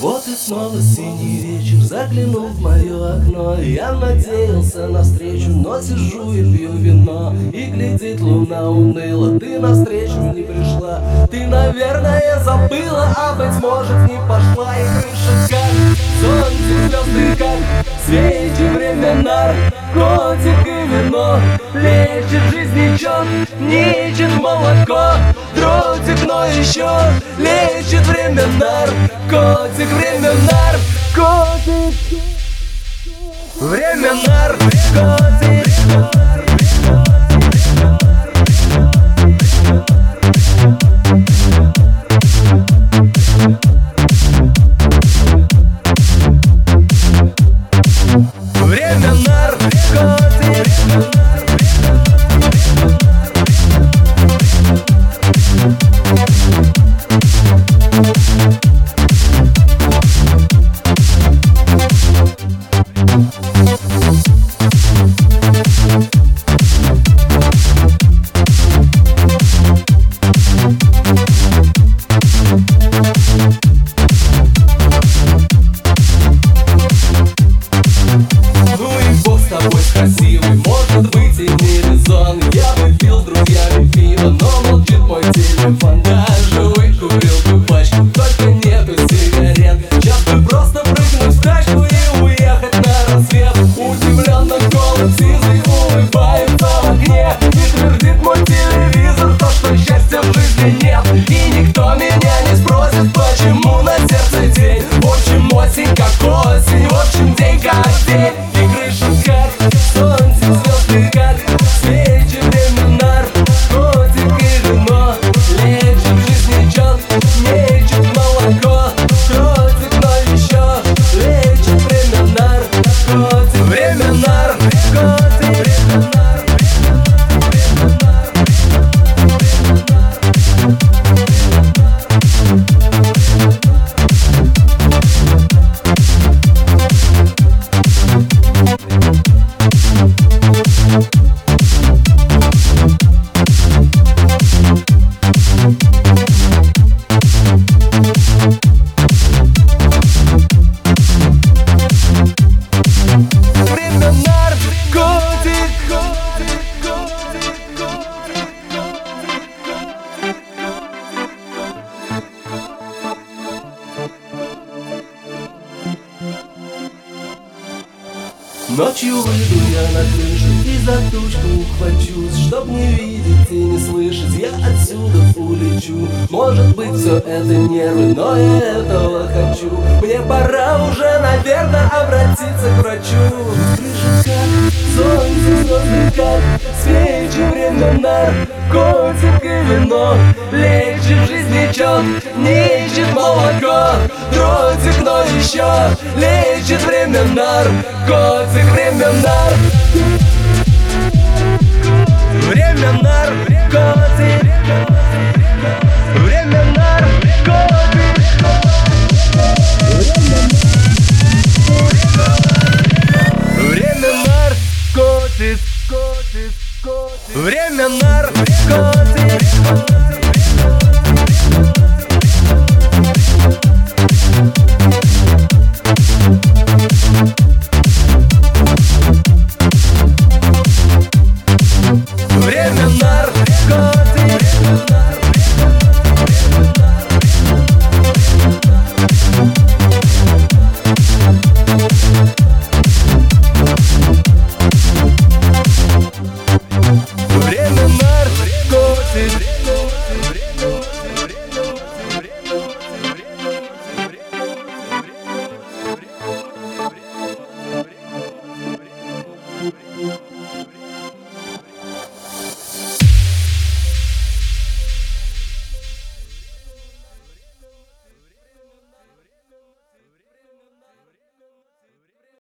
Вот и снова синий вечер заглянул в мое окно. Я надеялся на встречу, но сижу и пью вино. И глядит луна уныло, ты навстречу не пришла. Ты, наверное, забыла, а быть может не пошла. И крыша как, солнце, звезды как Свечи времена, котик и вино. Лечит жизнь ничего, ничет молоко но еще лечит время нар Котик, время нар, котик Время нар, никто меня не спросит Почему Ночью выйду я на крышу и за тучку ухвачусь Чтоб не видеть и не слышать, я отсюда улечу. Может быть все это нервы, но я этого хочу. Мне пора уже, наверное, обратиться к врачу. Крыша как, солнце, звезды как Свечи, время нар, котик и вино. Лечит жизничок, не ищет молоко. Дротик, но еще лечит лечит время нар Наркотик, время нар Время нар Наркотик Время нар Наркотик Время нар Наркотик Время нар Наркотик